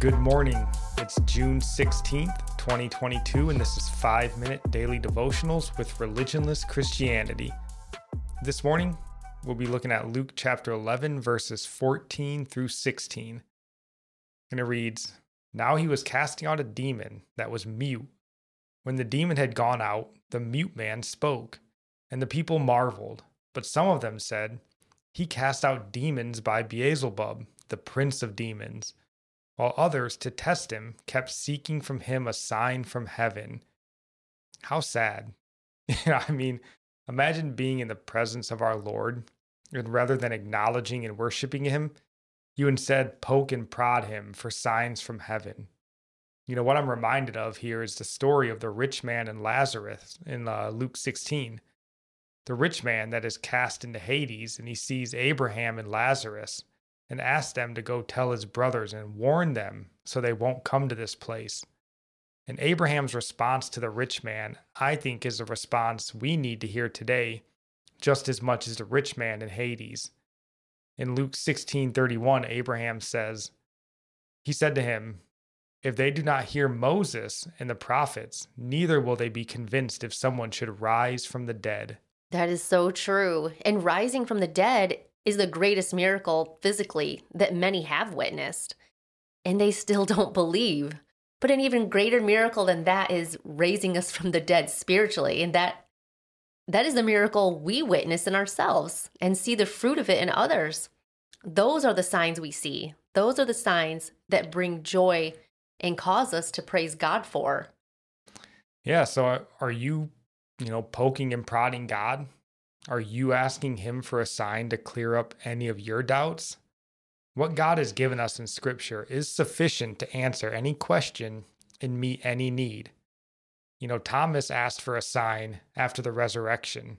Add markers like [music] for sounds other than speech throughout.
Good morning. It's June 16th, 2022, and this is 5 Minute Daily Devotionals with Religionless Christianity. This morning, we'll be looking at Luke chapter 11, verses 14 through 16. And it reads Now he was casting out a demon that was mute. When the demon had gone out, the mute man spoke, and the people marveled. But some of them said, He cast out demons by Beelzebub, the prince of demons while others, to test him, kept seeking from him a sign from heaven. How sad. [laughs] I mean, imagine being in the presence of our Lord, and rather than acknowledging and worshiping him, you instead poke and prod him for signs from heaven. You know, what I'm reminded of here is the story of the rich man and Lazarus in uh, Luke 16. The rich man that is cast into Hades, and he sees Abraham and Lazarus and ask them to go tell his brothers and warn them so they won't come to this place. And Abraham's response to the rich man, I think, is a response we need to hear today just as much as the rich man in Hades. In Luke 16:31, Abraham says, He said to him, If they do not hear Moses and the prophets, neither will they be convinced if someone should rise from the dead. That is so true. And rising from the dead is the greatest miracle physically that many have witnessed, and they still [laughs] don't believe. But an even greater miracle than that is raising us from the dead spiritually, and that that is the miracle we witness in ourselves and see the fruit of it in others. Those are the signs we see. Those are the signs that bring joy and cause us to praise God for. Yeah, so are you, you know, poking and prodding God are you asking Him for a sign to clear up any of your doubts? What God has given us in Scripture is sufficient to answer any question and meet any need. You know, Thomas asked for a sign after the resurrection,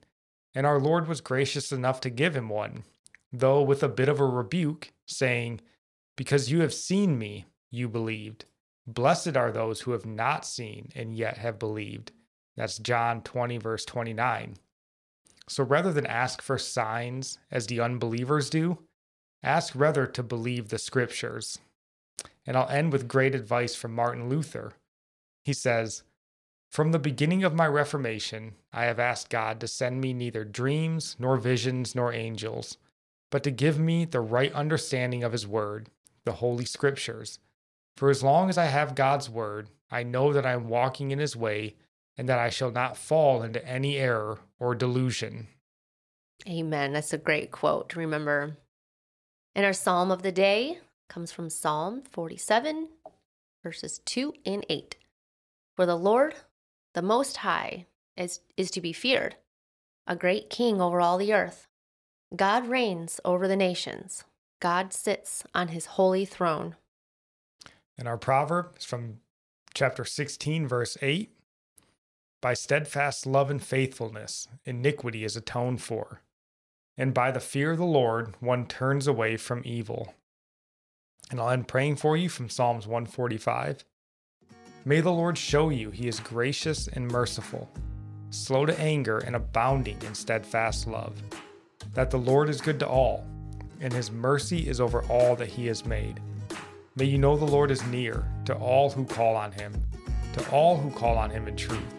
and our Lord was gracious enough to give him one, though with a bit of a rebuke, saying, Because you have seen me, you believed. Blessed are those who have not seen and yet have believed. That's John 20, verse 29. So rather than ask for signs as the unbelievers do, ask rather to believe the scriptures. And I'll end with great advice from Martin Luther. He says, From the beginning of my Reformation, I have asked God to send me neither dreams, nor visions, nor angels, but to give me the right understanding of His Word, the Holy Scriptures. For as long as I have God's Word, I know that I am walking in His way and that I shall not fall into any error or delusion. Amen. That's a great quote to remember. And our psalm of the day comes from Psalm 47, verses 2 and 8. For the Lord, the Most High, is, is to be feared, a great king over all the earth. God reigns over the nations, God sits on his holy throne. And our proverb is from chapter 16, verse 8. By steadfast love and faithfulness, iniquity is atoned for, And by the fear of the Lord, one turns away from evil. And I'll end praying for you from Psalms 145. May the Lord show you he is gracious and merciful, slow to anger and abounding in steadfast love, that the Lord is good to all, and his mercy is over all that he has made. May you know the Lord is near to all who call on him, to all who call on him in truth,